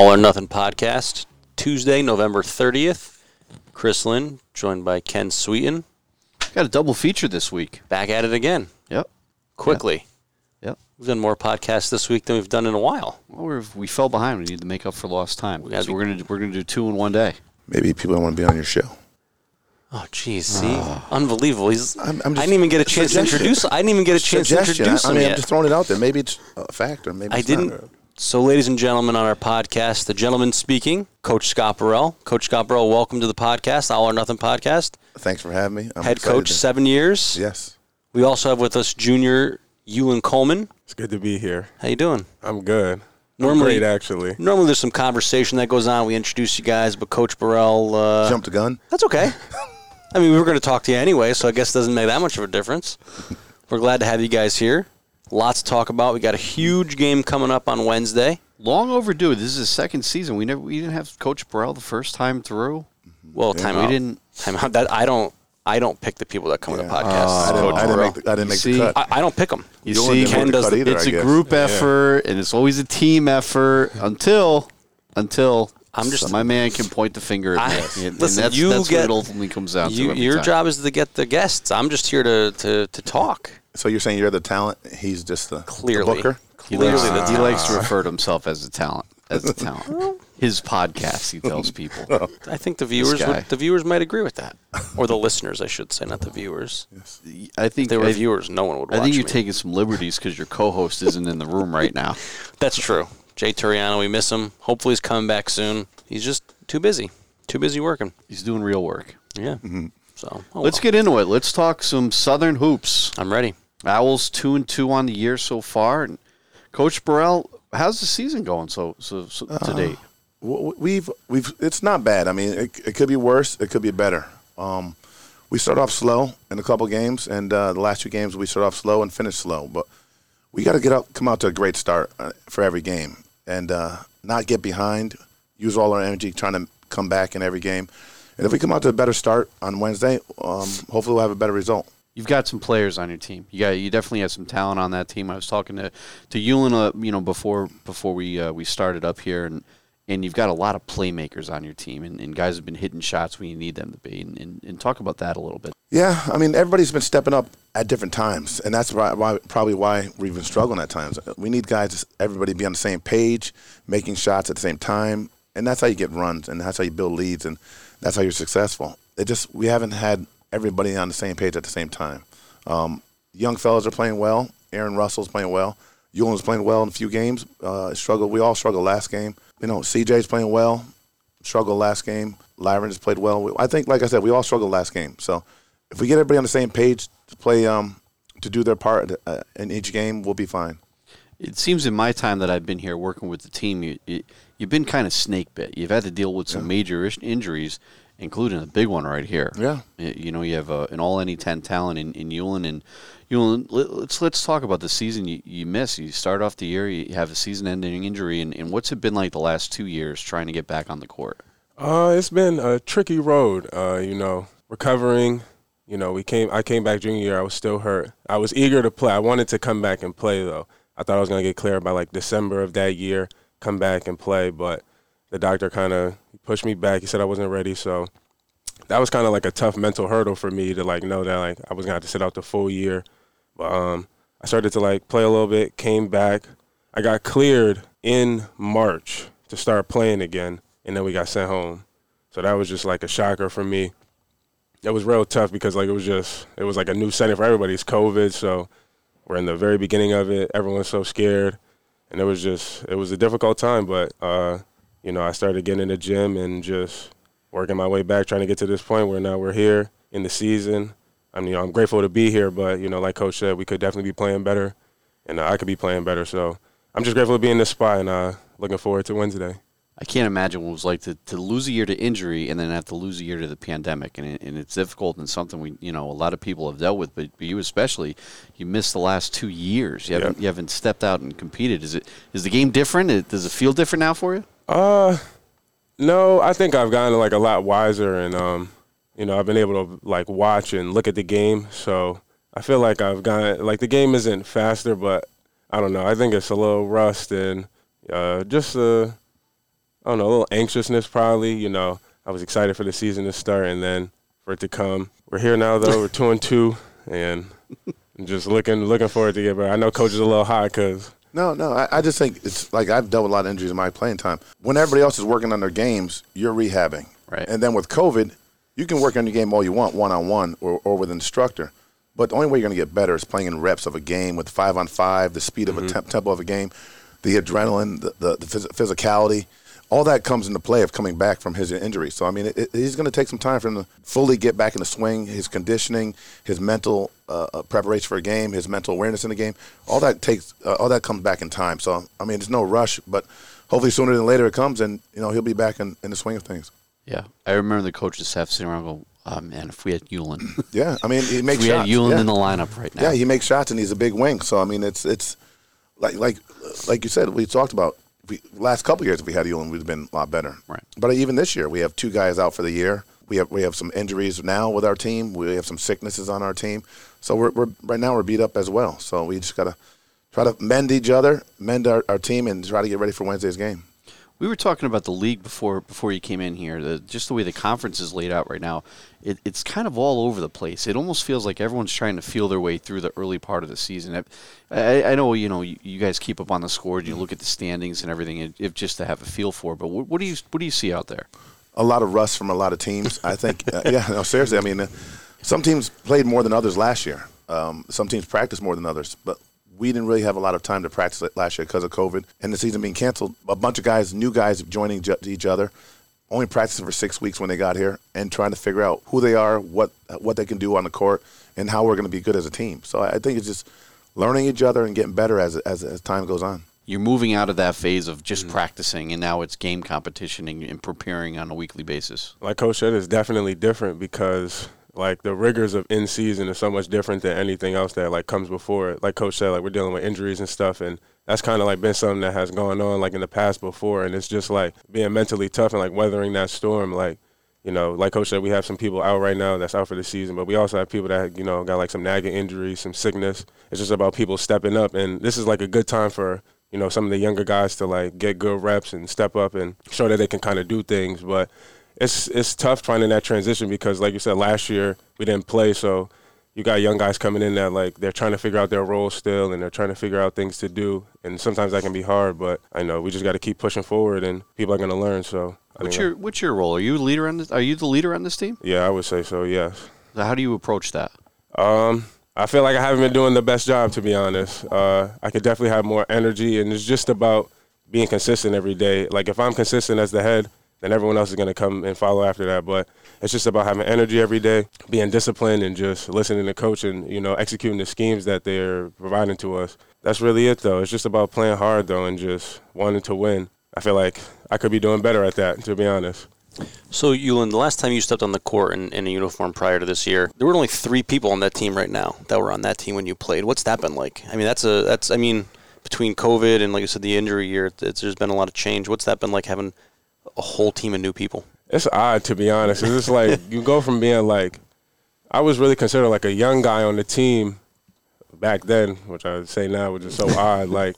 All or Nothing podcast, Tuesday, November 30th. Chris Lynn, joined by Ken Sweeten, Got a double feature this week. back at it again, Yep. quickly. Yep. We've done more podcasts this week than we've done in a while. Well, we're, we fell behind. We need to make up for lost time. gotta so be- we're gonna we're gonna do two in one day. Maybe people don't want to be on your show. Oh, geez, see? Ah. Unbelievable. He's, I'm- I'm I didn't even get a chance to suggestion. introduce I didn't even get a chance to Suggestion. introduce I him mean, yet. I'm just throwing it out there. Maybe it's a factor. Maybe I it's didn't. Not. So, ladies and gentlemen, on our podcast, the gentleman speaking, Coach Scott Burrell. Coach Scott Burrell, welcome to the podcast, All or Nothing podcast. Thanks for having me. I'm Head coach, to- seven years. Yes. We also have with us junior Ewan Coleman. It's good to be here. How you doing? I'm good. Normally- I'm great, actually. Normally, there's some conversation that goes on. We introduce you guys, but Coach Burrell, uh, Jump the gun. that's okay. I mean, we were going to talk to you anyway, so I guess it doesn't make that much of a difference. We're glad to have you guys here. Lots to talk about. We got a huge game coming up on Wednesday. Long overdue. This is the second season. We never we didn't have Coach Burrell the first time through. Mm-hmm. Well, time We out. didn't. Time out. That I don't. I don't pick the people that come to the Yeah. podcast. Uh, I didn't, I didn't make the, I didn't make see, the cut. I, I don't pick them. You Dylan see, didn't Ken make does cut the- either, it's I a guess. group Yeah. effort, and it's always a team effort until until I'm just- my man can point the finger at I- me. And, listen, and that's, you that's get- what it ultimately comes down You, to. your time. job is to get the guests. I'm just here to to, to talk. So you're saying you're the talent? He's just the, the Clearly. booker. He Clearly likes, the he likes to refer to himself as a talent. As a talent. His podcast, he tells people. I think the viewers would, the viewers might agree with that, or the listeners, I should say, not the viewers. I think If they were I, viewers, no one would watch I think you're me. taking some liberties because your co-host isn't in the room right now. That's true. Jay Turiano, we miss him. Hopefully, he's coming back soon. He's just too busy. Too busy working. He's doing real work. Yeah. Mm-hmm. So oh Let's well. get into it. Let's talk some Southern hoops. I'm ready. Owls two and two on the year so far. And Coach Burrell, how's the season going so so, so to date? We've we've it's not bad. I mean, it, it could be worse. It could be better. Um, we start off slow in a couple games, and uh, the last two games we start off slow and finish slow. But we got to get up, come out to a great start uh, for every game, and uh, not get behind. Use all our energy trying to come back in every game. And if we come out to a better start on Wednesday, um, hopefully we'll have a better result. You've got some players on your team. You got you definitely have some talent on that team. I was talking to to Ewan, uh, you know, before before we uh, we started up here, and and you've got a lot of playmakers on your team, and, and guys have been hitting shots when you need them to be. And, and, and talk about that a little bit. Yeah, I mean everybody's been stepping up at different times, and that's why, why probably why we've been struggling at times. We need guys, everybody be on the same page, making shots at the same time, and that's how you get runs, and that's how you build leads, and that's how you're successful. It just we haven't had everybody on the same page at the same time. Um, young fellas are playing well. Aaron Russell's playing well. Ewan's playing well in a few games. Uh, struggled. We all struggled last game. You know, CJ's playing well. Struggled last game. Lyron has played well. I think, like I said, we all struggled last game. So if we get everybody on the same page to play, um, to do their part uh, in each game, we'll be fine. It seems in my time that I've been here working with the team, you, you you've been kind of snake bit. You've had to deal with some major injuries, including a big one right here. Yeah. You know, you have uh, an all NE ten talent in, in Ewan and let- Let's let's talk about the season you, you miss. You start off the year, you have a season-ending injury, and, and what's it been like the last two years trying to get back on the court? Uh, it's been a tricky road. Uh, you know, recovering. You know, we came. I came back junior year. I was still hurt. I was eager to play. I wanted to come back and play though. I thought I was gonna get clear by like December of that year, come back and play. But the doctor kind of pushed me back. He said I wasn't ready. So that was kind of like a tough mental hurdle for me to like know that like I was gonna have to sit out the full year. But um, I started to like play a little bit. Came back. I got cleared in March to start playing again, and then we got sent home. So that was just like a shocker for me. It was real tough because like it was just it was like a new setting for everybody. It's COVID, so we're in the very beginning of it. Everyone's so scared, and it was just it was a difficult time. But uh, you know, I started getting in the gym and just working my way back, trying to get to this point where now we're here in the season. I mean, you know, I'm grateful to be here, but you know, like Coach said, we could definitely be playing better, and uh, I could be playing better. So I'm just grateful to be in this spot, and uh, looking forward to Wednesday. I can't imagine what it was like to, to lose a year to injury and then have to lose a year to the pandemic, and, it, and it's difficult and something we you know a lot of people have dealt with, but you especially, you missed the last two years. You haven't Yep. you haven't stepped out and competed. Is it is the game different? Does it feel different now for you? Uh, no, I think I've gotten like a lot wiser, and um, you know, I've been able to like watch and look at the game. So I feel like I've gotten like the game isn't faster, but I don't know. I think it's a little rust and uh, just uh, I don't know, a little anxiousness probably. You know, I was excited for the season to start and then for it to come. We're here now though. We're two and two, and just looking looking forward to get better. I know coach is a little hot because No, no. I, I just think it's like I've dealt with a lot of injuries in my playing time. When everybody else is working on their games, you're rehabbing. Right. And then with COVID, you can work on your game all you want, one on one or, or with an instructor. But the only way you're going to get better is playing in reps of a game with five on five, the speed of a mm-hmm. temp- tempo of a game, the adrenaline, the, the, the phys- physicality. All that comes into play of coming back from his injury. So, I mean, it, it, he's going to take some time for him to fully get back in the swing, his conditioning, his mental uh, uh, preparation for a game, his mental awareness in the game. All that takes, uh, all that comes back in time. So, I mean, there's no rush, but hopefully sooner than later it comes and, you know, he'll be back in, in the swing of things. Yeah, I remember the coaches staff sitting around going, "Oh man, if we had Yulin, Yeah, I mean, he makes we shots. had Yulin yeah. in the lineup right now." Yeah, he makes shots and he's a big wing. So I mean, it's it's like like like you said, we talked about. We, last couple years, if we had Ewan, we'd have been a lot better. Right. But even this year, we have two guys out for the year. We have we have some injuries now with our team. We have some sicknesses on our team. So we're, we're right now we're beat up as well. So we just gotta try to mend each other, mend our, our team, and try to get ready for Wednesday's game. We were talking about the league before before you came in here. The, just the way the conference is laid out right now, it, it's kind of all over the place. It almost feels like everyone's trying to feel their way through the early part of the season. I, I know you know you, you guys keep up on the scores, you look at the standings and everything, it, just to have a feel for. But what, what do you what do you see out there? a lot of rust from a lot of teams. I think, uh, yeah, no, seriously. I mean, uh, some teams played more than others last year. Um, some teams practiced more than others, but we didn't really have a lot of time to practice it last year because of COVID and the season being canceled. A bunch of guys, new guys, joining ju- each other, only practicing for six weeks when they got here, and trying to figure out who they are, what what they can do on the court, and how we're going to be good as a team. So I I think it's just learning each other and getting better as as, as time goes on. You're moving out of that phase of just mm-hmm. practicing, and now it's game competition and, and preparing on a weekly basis. like Coach said, it's definitely different because like the rigors of in season is so much different than anything else that like comes before it. Like Coach said, like we're dealing with injuries and stuff, and that's kind of like been something that has gone on like in the past before, and it's just like being mentally tough and like weathering that storm. Like you know, like Coach said, we have some people out right now that's out for the season, but we also have people that you know got like some nagging injuries, some sickness. It's just about people stepping up, and this is like a good time for you know some of the younger guys to like get good reps and step up and show that they can kind of do things, but it's it's tough finding that transition because, like you said, last year we didn't play, so you got young guys coming in that like they're trying to figure out their role still, and they're trying to figure out things to do, and sometimes that can be hard. But I know we just got to keep pushing forward, and people are going to learn. So I What's your what's your role? Are you leader on this? Are you the leader on this team? yeah, I would say so. Yes. How do you approach that? Um, I feel like I haven't been doing the best job, to be honest. Uh, I could definitely have more energy, and it's just about being consistent every day. Like if I'm consistent as the head, then everyone else is going to come and follow after that. But it's just about having energy every day, being disciplined, and just listening to coach and you know executing the schemes that they're providing to us. That's really it, though. It's just about playing hard, though, and just wanting to win. I feel like I could be doing better at that, to be honest. So, Yulin, the last time you stepped on the court in, in a uniform prior to this year, there were only three people on that team right now that were on that team when you played. What's that been like? I mean, that's a that's I mean, between COVID and like you said, the injury year, there's been a lot of change. What's that been like having a whole team of new people? It's odd to be honest. It's like you go from being like I was really considered like a young guy on the team back then, which I would say now which is so odd. Like,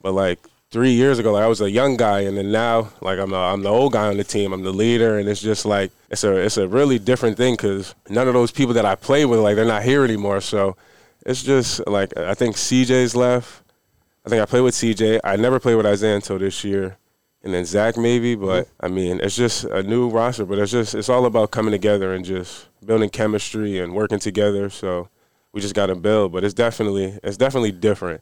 but like three years ago, like I was a young guy, and then now like I'm a, I'm the old guy on the team. I'm the leader, and it's just like it's a it's a really different thing because none of those people that I play with like they're not here anymore. So it's just like I think CJ's left. I think I played with CJ. I never played with Isaiah until this year and then Zach maybe. But I mean, it's just a new roster. But it's just it's all about coming together and just building chemistry and working together. So we just got to build. But it's definitely it's definitely different.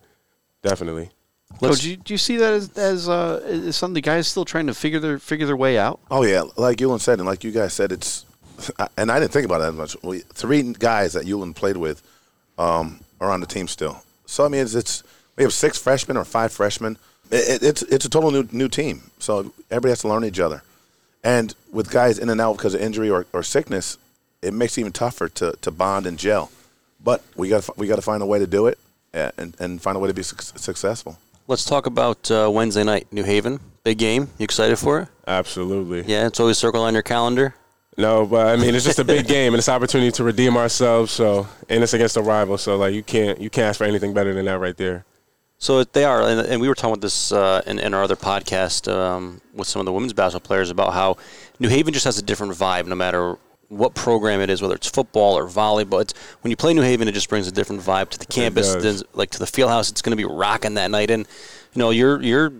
Definitely. Coach, do you, do you see that as, as, uh, as something the guys still trying to figure their figure their way out? Oh yeah, like Ewan said, and like you guys said, it's and I didn't think about it as much. We, three guys that Ewan played with um, are on the team still. So I mean, it's, it's we have six freshmen or five freshmen. It, it, it's it's a total new new team. So everybody has to learn each other, and with guys in and out because of injury or, or sickness, it makes it even tougher to, to bond and gel. But we got we got to find a way to do it and and find a way to be suc successful. Let's talk about uh, Wednesday night, New Haven, big game. You excited for it? Absolutely. Yeah, it's always circled on your calendar. No, but I mean, it's just a big game and it's an opportunity to redeem ourselves. So, and it's against a rival. So, like, you can't you can't ask for anything better than that right there. So they are, and, and we were talking about this uh, in, in our other podcast um, with some of the women's basketball players about how New Haven just has a different vibe, no matter what program it is, whether it's football or volleyball. It's when you play New Haven, it just brings a different vibe to the campus. Like to the field house, it's going to be rocking that night. And you know, your your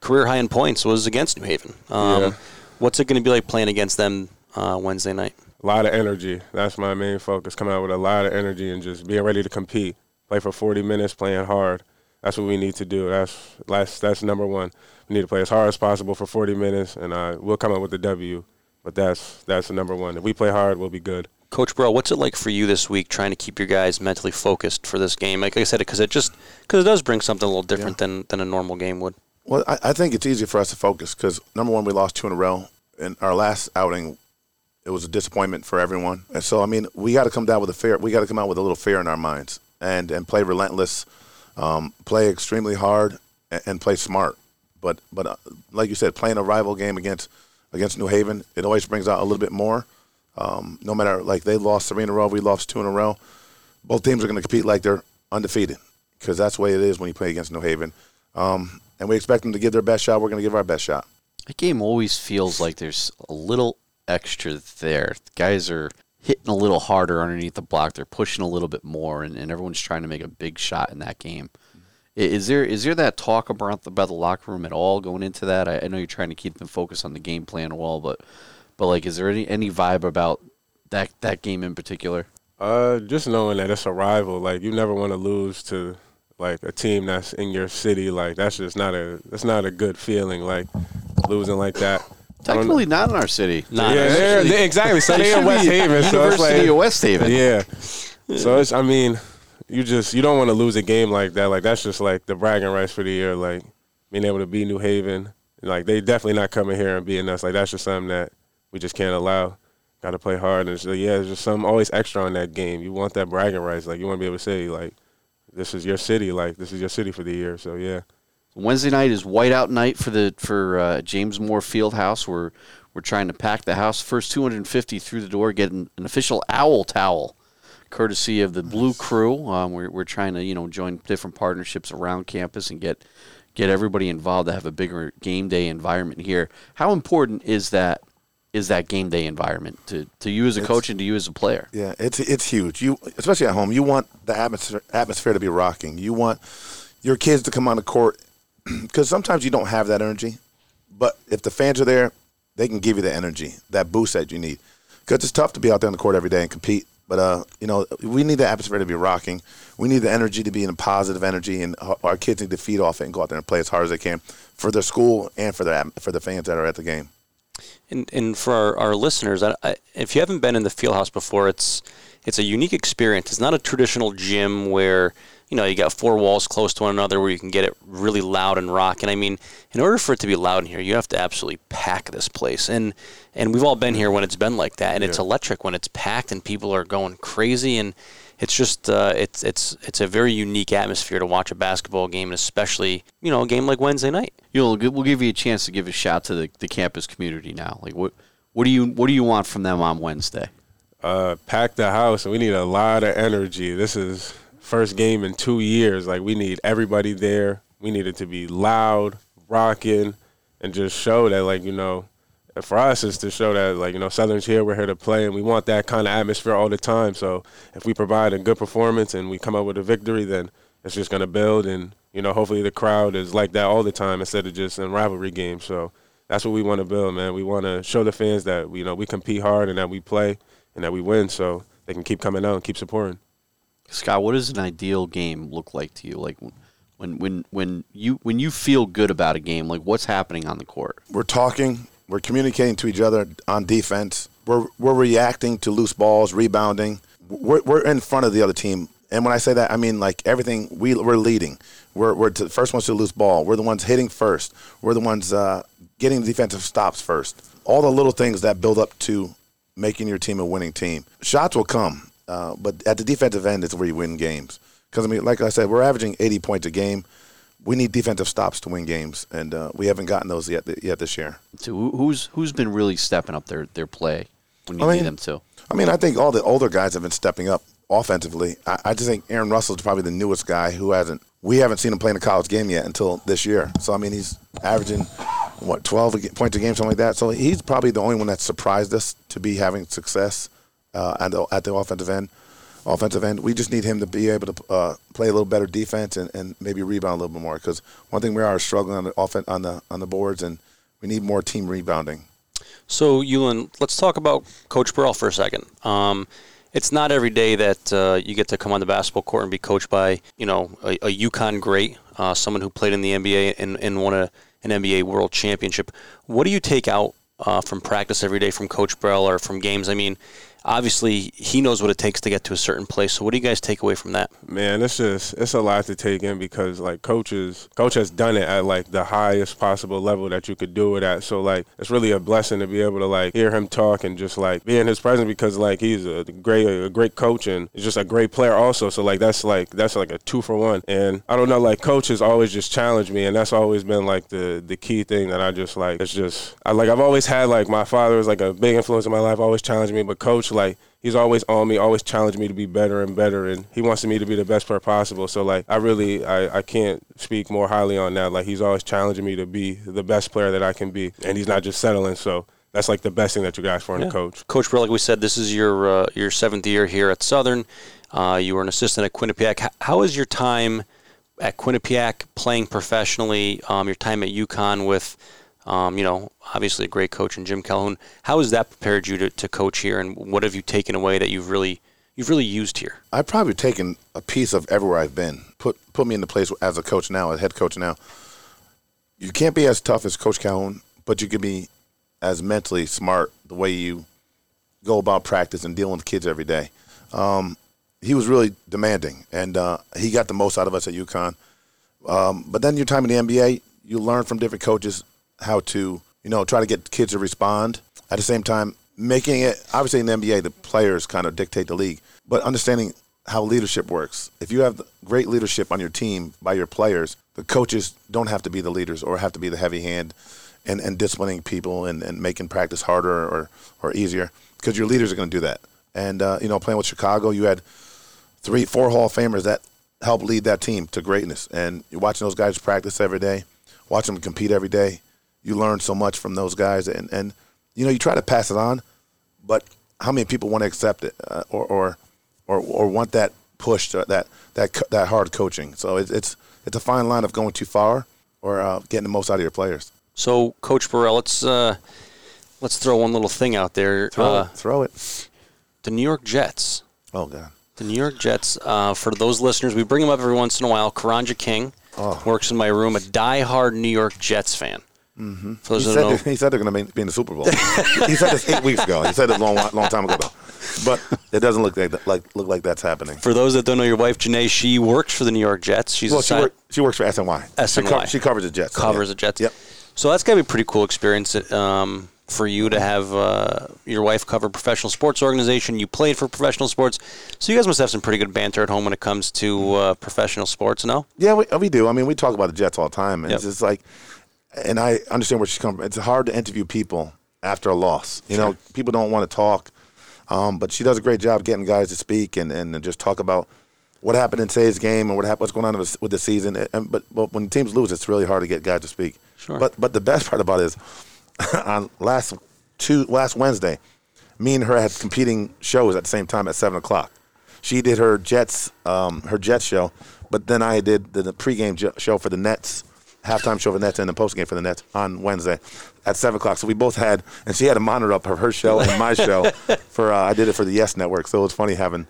career high in points was against New Haven. Um, Yeah. What's it going to be like playing against them uh, Wednesday night? A lot of energy. That's my main focus. Coming out with a lot of energy and just being ready to compete. Play for 40 minutes, playing hard. That's what we need to do. That's that's that's number one. We need to play as hard as possible for 40 minutes, and uh, we'll come up with the W. But that's that's the number one. If we play hard, we'll be good. Coach Bro, what's it like for you this week trying to keep your guys mentally focused for this game? Like I said, because it just because it does bring something a little different than, than a normal game would. Well, I, I think it's easier for us to focus because number one, we lost two in a row. In our last outing, it was a disappointment for everyone. And so, I mean, we got to come down with a fair. We got to come out with a little fear in our minds and and play relentless, um, play extremely hard, and, and play smart. But but uh, like you said, playing a rival game against against New Haven, it always brings out a little bit more. Um, no matter like they lost three in a row, we lost two in a row. Both teams are going to compete like they're undefeated because that's the way it is when you play against New Haven. Um, and we expect them to give their best shot. We're going to give our best shot. That game always feels like there's a little extra there. The Guys are hitting a little harder underneath the block. They're pushing a little bit more, and, and everyone's trying to make a big shot in that game. Is there is there that talk about the, about the locker room at all going into that? I, I know you're trying to keep them focused on the game plan well, but but like, is there any any vibe about that that game in particular? Uh, just knowing that it's a rival, like you never want to lose to like a team that's in your city. Like that's just not a that's not a good feeling. Like losing like that. I don't- Technically, not in our city. Not yeah, in our they're, city. exactly. So They they're in West Haven. So it's like, of West Haven. yeah. So it's. I mean, you just you don't want to lose a game like that. Like that's just like the bragging rights for the year. Like being able to beat New Haven. Like they definitely not coming here and beating us. Like that's just something that we just can't allow. Got to play hard. And so, yeah, there's just some always extra on that game. You want that bragging rights. Like you want to be able to say like, this is your city. Like this is your city for the year. So yeah. Wednesday night is whiteout night for the for uh, James Moore Fieldhouse. We're we're trying to pack the house. First 250 through the door, get an, an official owl towel, courtesy of the Blue Crew. Um, we're we're trying to you know join different partnerships around campus and get get everybody involved to have a bigger game day environment here. How important is that is that game day environment to, to you as a coach and to you as a player? Yeah, it's it's huge. You especially at home, you want the atmosphere atmosphere to be rocking. You want your kids to come on the court because sometimes you don't have that energy, but if the fans are there, they can give you the energy, that boost that you need. Because it's tough to be out there on the court every day and compete. But uh, you know, we need the atmosphere to be rocking. We need the energy to be in a positive energy, and our- kids need to feed off it and go out there and play as hard as they can for their school and for the for the fans that are at the game. And, and for our, our listeners, I, I, if you haven't been in the Fieldhouse before, it's it's a unique experience. It's not a traditional gym where you know you got four walls close to one another where you can get it really loud and rock. And I mean, in order for it to be loud in here, you have to absolutely pack this place. And and we've all been here when it's been like that, and it's electric when it's packed and people are going crazy. And it's just uh, it's it's it's a very unique atmosphere to watch a basketball game, and especially you know a game like Wednesday night. You'll we'll give you a chance to give a shout to the, the campus community now. Like what what do you what do you want from them on Wednesday? uh, pack the house, we need a lot of energy. This is first game in two years. Like we need everybody there. We need it to be loud, rocking, and just show that, like you know, for us is to show that, like you know, Southern's here. We're here to play, and we want that kind of atmosphere all the time. So if we provide a good performance and we come up with a victory, then it's just gonna build, and you know, hopefully the crowd is like that all the time instead of just in rivalry games. So that's what we want to build, man. We want to show the fans that you know we compete hard and that we play and that we win, so they can keep coming out and keep supporting. Scott, what does an ideal game look like to you? Like when when when you when you feel good about a game, like what's happening on the court? we're talking, we're communicating to each other on defense. We're we're reacting to loose balls, rebounding. We're we're in front of the other team. And when I say that, I mean like everything. We we're leading. We're we're the first ones to lose ball. We're the ones hitting first. We're the ones uh, getting the defensive stops first. All the little things that build up to making your team a winning team. Shots will come, uh, but at the defensive end it's where you win games. Because I mean, like I said, we're averaging 80 points a game. We need defensive stops to win games, and uh, we haven't gotten those yet yet this year. So who- who's who's been really stepping up their their play when you I need mean- them to? I mean, I think all the older guys have been stepping up offensively. I, I just think Aaron Russell's probably the newest guy who hasn't we haven't seen him play in a college game yet until this year. So I mean, he's averaging what 12 points a game, something like that. So he's probably the only one that surprised us to be having success uh, at, the, at the offensive end. Offensive end, we just need him to be able to uh, play a little better defense and, and maybe rebound a little bit more. Because one thing we are struggling on the offen- on the on the boards, and we need more team rebounding. So, Ewan, let's talk about Coach Burrell for a second. Um, it's not every day that uh, you get to come on the basketball court and be coached by, you know, a, a UConn great, uh, someone who played in the NBA and, and won a, an NBA World Championship. What do you take out uh, from practice every day from Coach Burrell or from games? I mean, obviously he knows what it takes to get to a certain place. So, what do you guys take away from that? Man, it's just it's a lot to take in because like coaches, coach has done it at like the highest possible level that you could do it at. So like it's really a blessing to be able to like hear him talk and just like be in his presence because like he's a great a great coach and he's just a great player also. So like that's like that's like a two for one. And I don't know, like coach has always just challenged me, and that's always been like the the key thing that I just like. It's just I like I've always had like my father was like a big influence in my life, always challenged me, but coach like he's always on me, always challenged me to be better and better, and he wants me to be the best player possible. So like, I really, I, I can't speak more highly on that. Like, he's always challenging me to be the best player that I can be, and he's not just settling. So that's like the best thing that you guys for in a coach. Coach like we said, this is your uh, your seventh year here at Southern. Uh, you were an assistant at Quinnipiac. How is your time at Quinnipiac playing professionally? Um, your time at UConn with, um, you know, obviously a great coach in Jim Calhoun. How has that prepared you to, to coach here, and what have you taken away that you've really you've really used here? I've probably taken a piece of everywhere I've been. Put put me in the place as a coach now, as head coach now. You can't be as tough as Coach Calhoun, but you can be as mentally smart the way you go about practice and dealing with kids every day. Um, he was really demanding, and uh, he got the most out of us at UConn. Um, but then your time in the NBA, you learn from different coaches how to, you know, try to get kids to respond. At the same time, making it obviously in the NBA, the players kind of dictate the league, but understanding how leadership works. If you have great leadership on your team by your players, the coaches don't have to be the leaders or have to be the heavy hand and, and disciplining people and, and making practice harder or, or easier because your leaders are going to do that. And, uh, you know, playing with Chicago, you had three, four Hall of Famers that helped lead that team to greatness. And you're watching those guys practice every day, watching them compete every day. You learn so much from those guys. And, and you know, you try to pass it on, but how many people want to accept it uh, or, or, or, or want that push, to, that, that, that hard coaching? So it's, it's, it's a fine line of going too far or uh, getting the most out of your players. So, Coach Burrell, let's uh, let's throw one little thing out there. Throw Uh, it. Throw it. the New York Jets. Oh, God. The New York Jets, uh, for those listeners, we bring them up every once in a while. Karanja King Oh. works in my room, a die-hard New York Jets fan. Mm-hmm. For He said, they, he said they're going to be in the Super Bowl. he said this eight weeks ago. He said it a long, long time ago, though. But it doesn't look like that, like look like that's happening. for those that don't know your wife, Janae, she works for the New York Jets. She's Well, a she, work, she works for SNY. She, SNY. she covers the Jets. so, covers yeah. the Jets. Yep. So that's got to be a pretty cool experience um, for you to have uh, your wife cover professional sports organization. You played for professional sports, so you guys must have some pretty good banter at home when it comes to uh, professional sports. No, Yeah, we, we do. I mean, we talk about the Jets all the time, and Yep. it's just like, and I understand where she's coming from. It's hard to interview people after a loss. You know, people don't want to talk, um, but she does a great job getting guys to speak and, and just talk about what happened in today's game and what happened, what's going on with the season. And, but, but when teams lose, it's really hard to get guys to speak. Sure. But but the best part about it is on last two last Wednesday, me and her had competing shows at the same time at seven o'clock. She did her Jets um, her Jets show, but then I did the, the pregame show for the Nets, halftime show for the Nets, and the postgame for the Nets on Wednesday at seven o'clock. So we both had, and she had a monitor up of her show and my show. For uh, I did it for the Yes Network, so it was funny having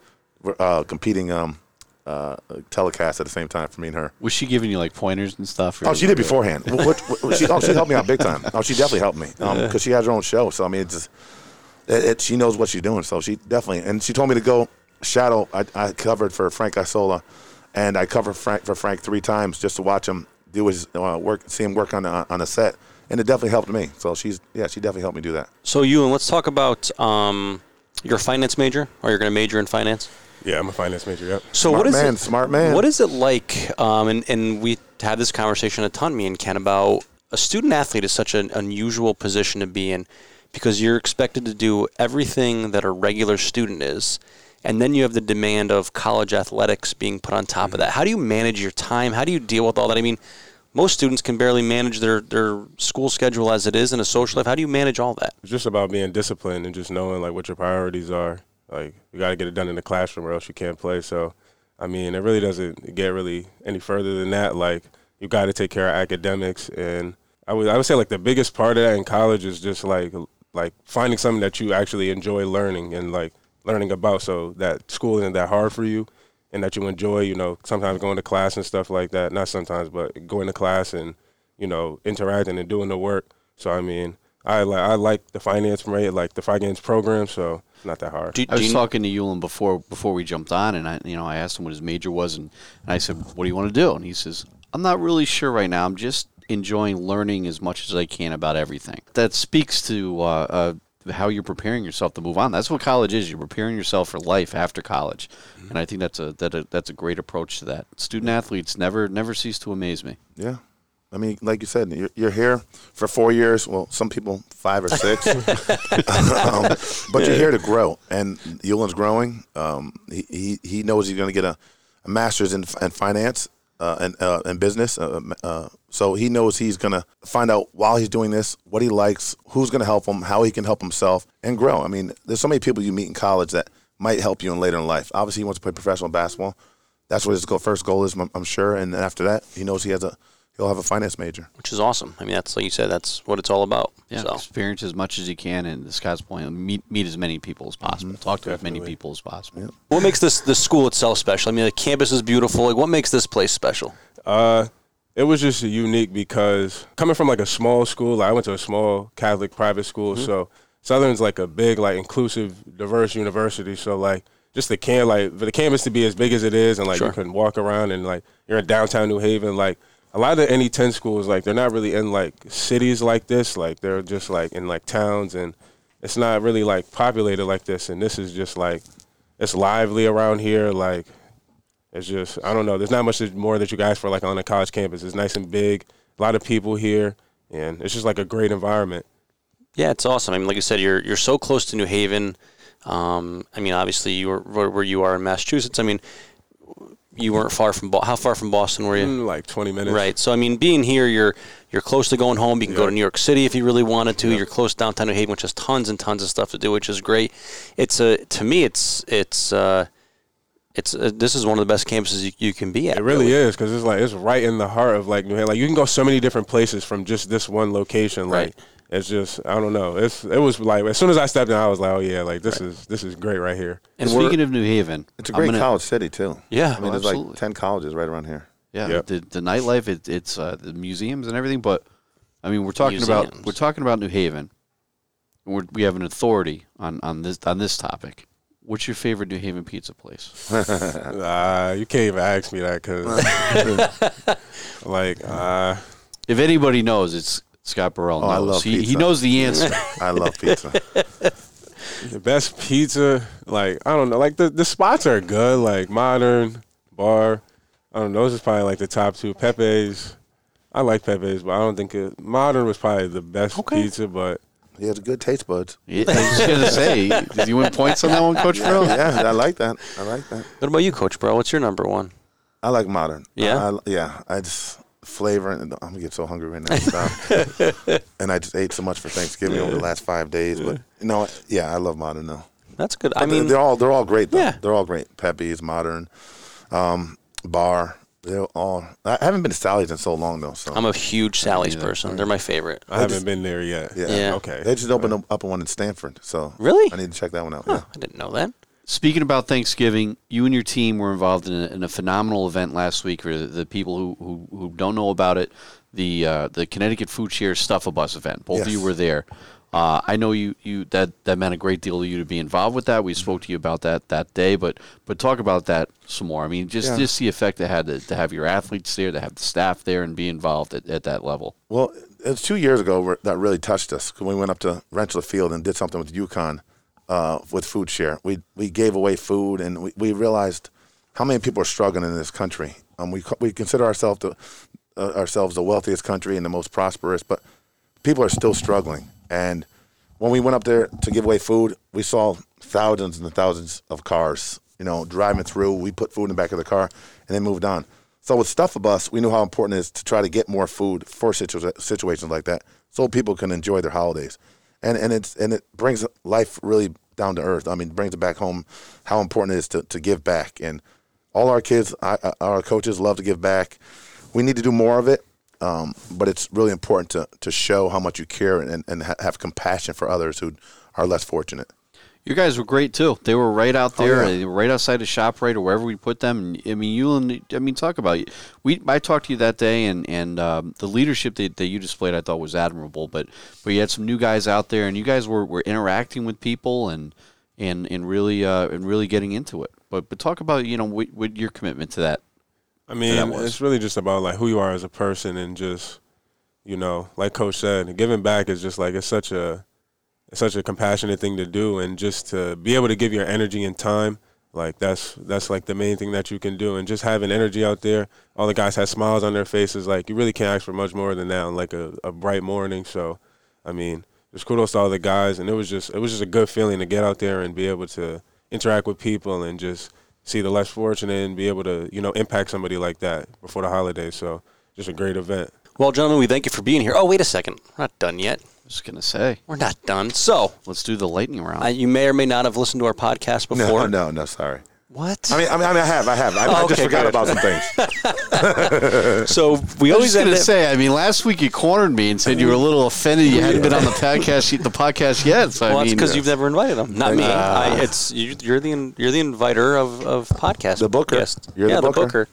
uh, competing um, uh, telecasts at the same time for me and her. Was she giving you like pointers and stuff? or- Oh, she did beforehand. What, what, she, oh, she helped me out big time. Oh, she definitely helped me because she has her own show. So I mean, it's just it, it, she knows what she's doing. So she definitely and she told me to go shadow. I, I covered for Frank Isola, and I covered Frank for Frank three times just to watch him do his uh, work, see him work on the, on a set, and it definitely helped me. So she's yeah, she definitely helped me do that. So, Ewan, let's talk about um, your finance major, or you're going to major in finance. Yeah, I'm a finance major. Yep. So, Smart what is man, it? smart man. What is it like? Um, and and we had this conversation a ton, me and Ken, about a student athlete is such an unusual position to be in because you're expected to do everything that a regular student is, and then you have the demand of college athletics being put on top of that. Mm-hmm. How do you manage your time? How do you deal with all that? I mean, most students can barely manage their, their school schedule as it is in a social life. How do you manage all that? It's just about being disciplined and just knowing like what your priorities are. Like you got to get it done in the classroom, or else you can't play. So, I mean, it really doesn't get really any further than that. Like you got to take care of academics, and I would I would say like the biggest part of that in college is just like like finding something that you actually enjoy learning and like learning about, so that school isn't that hard for you, and that you enjoy. You know, sometimes going to class and stuff like that. Not sometimes, but going to class and you know interacting and doing the work. So I mean, I like I like the finance rate, like the finance program. So it's not that hard. Do, I was talking to Yulin before before we jumped on, and I you know I asked him what his major was, and, and I said, "What do you want to do?" And he says, "I'm not really sure right now. I'm just enjoying learning as much as I can about everything." That speaks to uh, uh, how you're preparing yourself to move on. That's what college is. You're preparing yourself for life after college, and I think that's a that a, that's a great approach to that. Student athletes never never cease to amaze me. Yeah. I mean, like you said, you're, you're here for four years. Well, some people five or six, um, but you're here to grow. And Yulin's growing. Um, he, he he knows he's going to get a, a master's in, in finance uh, and uh, and business. Uh, uh, so he knows he's going to find out while he's doing this what he likes, who's going to help him, how he can help himself, and grow. I mean, there's so many people you meet in college that might help you in later in life. Obviously, he wants to play professional basketball. That's what his goal, first goal is, I'm, I'm sure. And then after that, he knows he has a he'll have a finance major. which is awesome. I mean, that's like you said, that's what it's all about. Yeah, So experience as much as you can, and to Scott's point, meet meet as many people as possible. Talk to as many people as possible. what makes this the school itself special? I mean, the campus is beautiful. Like, what makes this place special? Uh, it was just unique because coming from like a small school, like I went to a small Catholic private school, mm-hmm. so Southern's like a big, like inclusive, diverse university. So like just the can like for the campus to be as big as it is, and like Sure. you can walk around and like you're in downtown New Haven, like. A lot of the NE ten schools, like they're not really in like cities like this. Like they're just like in like towns, and it's not really like populated like this. And this is just like it's lively around here. Like it's just I don't know. There's not much more that you guys for like on a college campus. It's nice and big. A lot of people here, and it's just like a great environment. Yeah, it's awesome. I mean, like you said, you're you're so close to New Haven. Um, I mean, obviously, you were where, you are in Massachusetts. I mean, you weren't far from how far from Boston were you? Mm, like 20 minutes. Right. So I mean, being here, you're you're close to going home. You can go to New York City if you really wanted to. You're close downtown New Haven, which has tons and tons of stuff to do, which is great. It's a to me, it's it's uh, it's uh, this is one of the best campuses you, you can be at. It really is because it's like it's right in the heart of like New Haven. Like you can go so many different places from just this one location. Like Right. it's just I don't know. It's it was like as soon as I stepped in, I was like, oh yeah, like this is this is great right here. And And speaking of New Haven, It's a I'm great gonna- college city too. Yeah. I mean, Oh, there's absolutely. like ten colleges right around here. Yeah, Yep. the the nightlife, it, it's uh, the museums and everything. But I mean, we're talking about we're talking about New Haven. We're, we have an authority on, on this on this topic. What's your favorite New Haven pizza place? Uh, you can't even ask me that because like uh, If anybody knows, it's Scott Burrell. Oh, I knows. love he, he knows the answer. I love pizza. the best pizza. Like I don't know. Like the the spots are good. Like modern bar. I don't know. Those is probably like the top two. Pepe's. I like Pepe's, but I don't think it, modern was probably the best Okay. pizza. But he has good taste buds. Yeah, I was just gonna say, did you win points on that one, Coach Burrell? Yeah, I like that. I like that. What about you, Coach Bro? What's your number one? I like modern. Yeah? I, yeah. I just flavor and I'm gonna get so hungry right now. Stop. and I just ate so much for Thanksgiving over the last five days. But you know, yeah, I love modern though. That's good. I But they're- mean, they're all they're all great. Though. Yeah. they're all great. Pepe's, modern, um, bar. They're all. I haven't been to Sally's in so long though. So I'm a huge Sally's neither. person. They're my favorite. I haven't been there yet. yeah. Yeah. Okay. They just opened up- up one in Stamford. So Really? I need to check that one out. Huh, Yeah. I didn't know that. Speaking about Thanksgiving, you and your team were involved in a, in a phenomenal event last week. For the, the people who, who, who don't know about it, the uh, the Connecticut Food Share Stuff a Bus event. Both of you were there. Uh, I know you, you that that meant a great deal to you to be involved with that. We spoke to you about that that day, but but talk about that some more. I mean, just Yeah. just the effect it had to, to have your athletes there, to have the staff there, and be involved at, at that level. Well, it was two years ago that really touched us when we went up to Rentschler Field and did something with UConn uh, with Food Share. We we gave away food and we, we realized how many people are struggling in this country. Um, we we consider ourselves the uh, ourselves the wealthiest country and the most prosperous, but people are still struggling. And when we went up there to give away food, we saw thousands and thousands of cars, you know, driving through. We put food in the back of the car and then moved on. So with Stuff a Bus, we knew how important it is to try to get more food for situ- situations like that, so people can enjoy their holidays, and and it's and it brings life really down to earth. I mean, brings it back home how important it is to, to give back, and all our kids, I, our coaches love to give back. We need to do more of it, um, but it's really important to to show how much you care and and ha- have compassion for others who are less fortunate. You guys were great too. They were right out Oh, there, yeah. right outside the shop, right or wherever we put them. I mean, you and I mean, talk about it. We I talked to you that day, and and um, the leadership that, that you displayed, I thought was admirable. But but you had some new guys out there, and you guys were, were interacting with people and and and really uh, and really getting into it. But but talk about you know what, what your commitment to that. I mean, it's really just about like who you are as a person and just, you know, like Coach said, giving back is just like it's such a, it's such a compassionate thing to do, and just to be able to give your energy and time, like that's that's like the main thing that you can do, and just having energy out there. All the guys had smiles on their faces, like you really can't ask for much more than that on like a, a bright morning. So, I mean, just kudos to all the guys, and it was just it was just a good feeling to get out there and be able to interact with people and just see the less fortunate and be able to you know impact somebody like that before the holidays. So just a great event. Well, gentlemen, we thank you for being here. Oh, wait a second. We're not done yet. I was gonna say, We're not done. So, let's do the lightning round. uh, you may or may not have listened to our podcast before. No, before. no, no, sorry. What? I mean, I mean, I, mean, I have, I have. I, I Oh, just okay, forgot good. about some things. so we I always just end gonna say. I mean, last week you cornered me and said you were a little offended you hadn't been on the podcast the podcast yet. So Well, I that's mean, because you've never invited them, not me. Uh, I, it's you, you're the you're the inviter of of podcast. The booker. guests. You're the yeah, booker.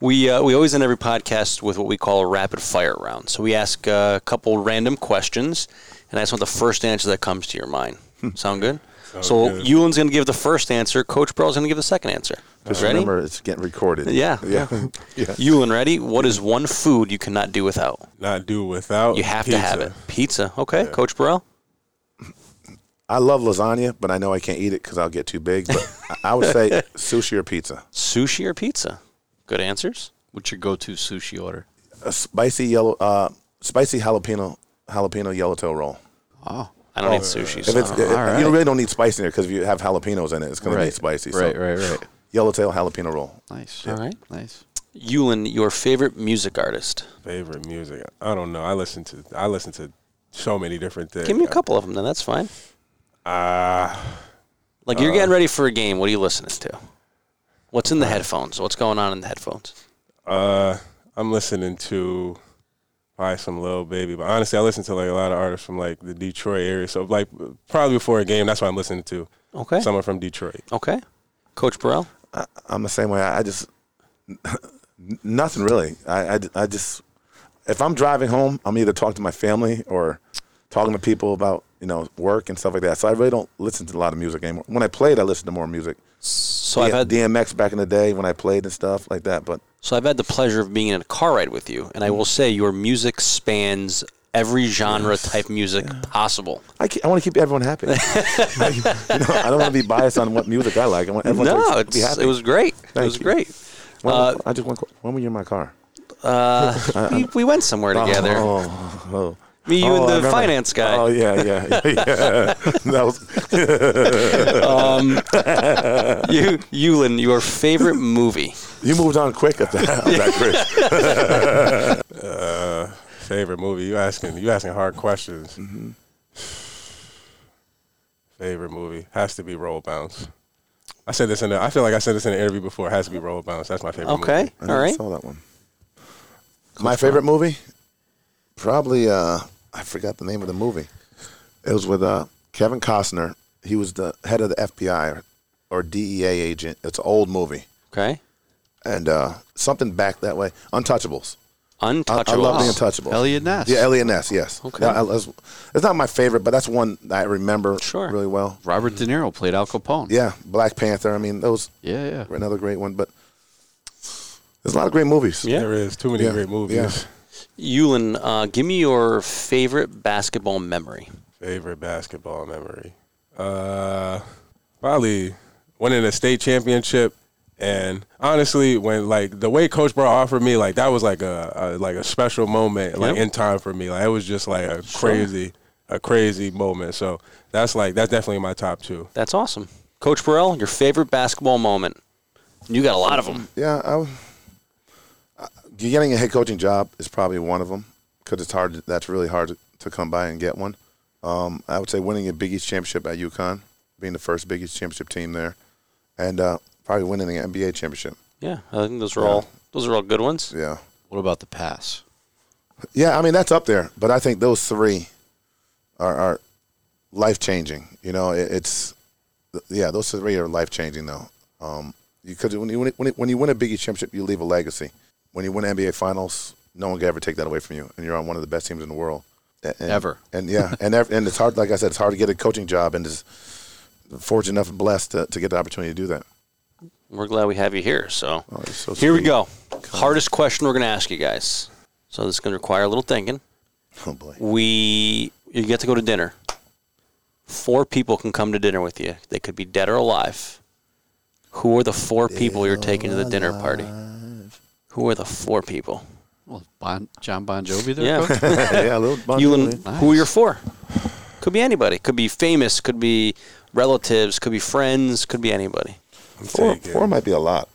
We uh, we always end every podcast with what we call a rapid fire round. So we ask uh, a couple random questions, and I just want the first answer that comes to your mind. Sound good? Sounds so good. Ewan's going to give the first answer. Coach Burrell's going to give the second answer. Just ready? remember, it's getting recorded. Yeah. yeah, yeah. Ewan, ready? What is one food you cannot do without? Not do without. You have to have it. pizza. Pizza. Okay, Coach Burrell. I love lasagna, but I know I can't eat it because I'll get too big. But I I would say sushi or pizza. Sushi or pizza? Good answers. what's your go-to sushi order? A spicy yellow, uh, spicy jalapeno, jalapeno yellowtail roll. Oh, I don't eat sushi. If So. it's, if- all right. you really don't need spice in there because if you have jalapenos in it, it's going to be spicy. Right, so right, right. Yellowtail jalapeno roll. Nice. All right. Nice. Ewan, your favorite music artist? Favorite music? I don't know. I listen to I listen to so many different things. Give me a couple of them, then. That's fine. Uh, Like you're getting ready for a game. What are you listening to? What's in the headphones? What's going on in the headphones? uh, I'm listening to probably some Lil Baby, but honestly, I listen to like a lot of artists from like the Detroit area. So like probably before a game, that's what I'm listening to. Okay. Someone from Detroit. Okay. Coach Burrell. I, I'm the same way. I, I just nothing really. I, I, I just if I'm driving home, I'm either talking to my family or talking to people about you know work and stuff like that. So I really don't listen to a lot of music anymore. When I played, I listened to more music. So I've had DMX back in the day when I played and stuff like that. But so I've had the pleasure of being in a car ride with you, and I will say your music spans every genre type music possible. I, I want to keep everyone happy. Like, you know, I don't want to be biased on what music I like. I want everyone no, to be happy. it was great. it was you. great. When, uh, I just want. When were you in my car? Uh, we, we went somewhere together. Oh, oh. Me, you, Oh, and the finance guy. Oh yeah, yeah, yeah. yeah. that was Um, you, Ewan, your favorite movie? you moved on quick at that, that quick. Uh, favorite movie? You asking? You asking hard questions? Mm-hmm. Favorite movie has to be Roll Bounce. I said this in. The, I feel like I said this in an interview before. It has to be Roll Bounce. That's my favorite. Movie. Okay, movie. I all never right. saw that one. My favorite movie, probably. Uh, I forgot the name of the movie. It was with uh, Kevin Costner. He was the head of the FBI or, or DEA agent. It's an old movie, Okay. and uh, something back that way. Untouchables. I, Untouchables. I love the Untouchables. Eliot Ness. Yeah, Eliot Ness. Yes. Okay. Yeah, I- it's, it's not my favorite, but that's one that I remember Sure. really well. Robert De Niro played Al Capone. Yeah, Black Panther. I mean, those Yeah, yeah. were another great one. But there's a lot of great movies. Yeah. There is too many Yeah. great movies. Yeah. Ewan, uh, give me your favorite basketball memory. Favorite basketball memory? Uh, probably winning a state championship. And honestly, when like the way Coach Bro offered me, like that was like a, a like a special moment, like Yep. in time for me. Like it was just like a crazy, a crazy moment. So that's like that's definitely my top two. That's awesome. Coach Burrell, your favorite basketball moment? You got a lot of them. Yeah, I, getting a head coaching job is probably one of them because it's hard. That's really hard to, to come by and get one. Um, I would say winning a Big East championship at UConn, being the first Big East championship team there, and uh, probably winning the NBA championship. Yeah, I think those are Yeah. all those are all good ones. Yeah, What about the pass? yeah. I mean that's up there, but I think those three are, are life changing. You know, it, it's yeah, those three are life changing though. Um, because when you when, you- when you win a Big East championship, you leave a legacy. When you win NBA finals, no one can ever take that away from you, and you're on one of the best teams in the world. And, Ever. And yeah, and and it's hard. Like I said, it's hard to get a coaching job, and is fortunate enough and blessed to, to get the opportunity to do that. We're glad we have you here. So Oh, so here we go. Hardest question we're going to ask you guys. So this is going to require a little thinking. Oh boy. We you get to go to dinner. Four people can come to dinner with you. They could be dead or alive. Who are the four people you're taking to the dinner party? Who are the four people? Well, bon, John Bon Jovi there, Yeah. coach? yeah, a little. Bon Ewan, Jovi. who are your four? Could be anybody. Could be famous. Could be relatives. Could be friends. Could be anybody. I'm Four, four might be a lot.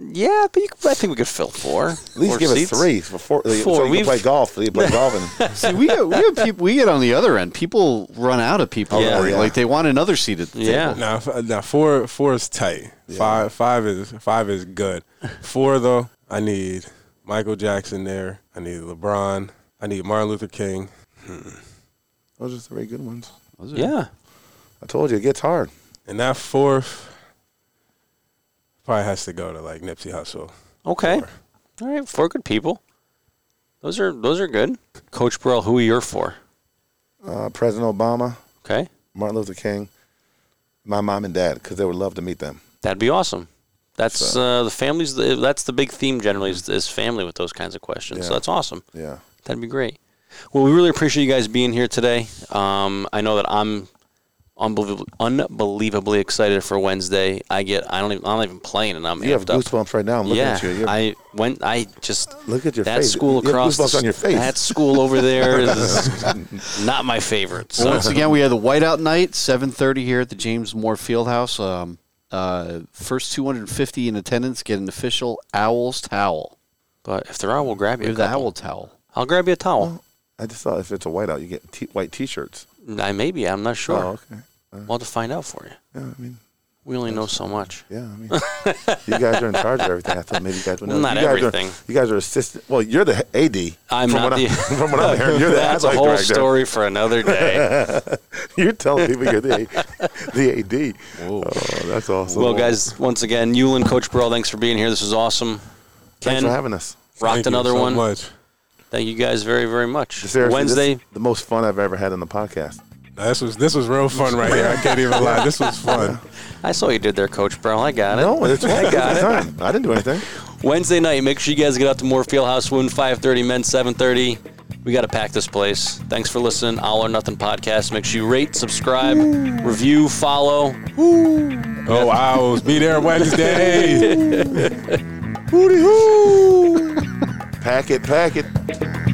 Yeah, but you, I think we could fill four. At least Four give seats. us three for four. Four, So we've- play golf. You play golf and See, we get, we have people. We get on the other end. People run out of people. Oh, yeah. Yeah. like they want another seat at the Yeah. table. Now, f- now four four is tight. Five five is five is good. Four though, I need Michael Jackson there. I need LeBron. I need Martin Luther King. Hmm. those are three good ones. Was it? Yeah. I told you it gets hard. And that fourth probably has to go to like Nipsey Hussle. Okay. Four. All right. Four good people. Those are those are good. Coach Burrell, who are your four? Uh, President Obama, Okay. Martin Luther King, my mom and dad, because they would love to meet them. That'd be awesome. That's So- uh, the families. That's the big theme generally is, is family with those kinds of questions. So that's awesome. Yeah. That'd be great. Well, we really appreciate you guys being here today. Um, I know that I'm unbelievably, unbelievably excited for Wednesday. I get. I don't even. I'm not even playing, and I'm You have amped up. goosebumps right now. I'm looking yeah, at you. You're- I went. I just Look at your face that face. school You have across the goosebumps on your face. That school over there is not my favorite. So Once again, we had the whiteout night, 7:30 here at the James Moore Fieldhouse. Um, uh, first 250 in attendance get an official Owls towel. but if there are, we'll grab We you. A have the couple. Owl towel. I'll grab you a towel. I just thought if it's a whiteout, you get t- white T-shirts. Mm, I maybe. I'm not sure. Oh, okay. Uh, we'll have to find out for you. Yeah, I mean, We only know so much. yeah, I mean, you guys are in charge of everything. I thought maybe you guys would know. Well, not you guys everything. Are, you guys are assistant. Well, you're the AD. I'm from not what the. I, from what I'm hearing, you're the That's a whole director. story for another day. You're telling people you're the the AD. Oh, that's awesome. well, guys, once again, Yulin, Coach Burrell, thanks for being here. This was awesome. thanks for having us. rocked Thank you another so one. Much. Thank you guys very, very much. Seriously, Wednesday, this is the most fun I've ever had on the podcast. This was this was real fun right here. I can't even lie. This was fun. I saw you did there, Coach Brown. I got it. No, it's fun. I got it. time. I didn't do anything. Wednesday night, make sure you guys get out to Moore Fieldhouse, Wound 530, men 730. We got to pack this place. Thanks for listening. All or Nothing podcast. Make sure you rate, subscribe, review, follow. Oh, Owls, be there Wednesday. Pack it, pack it.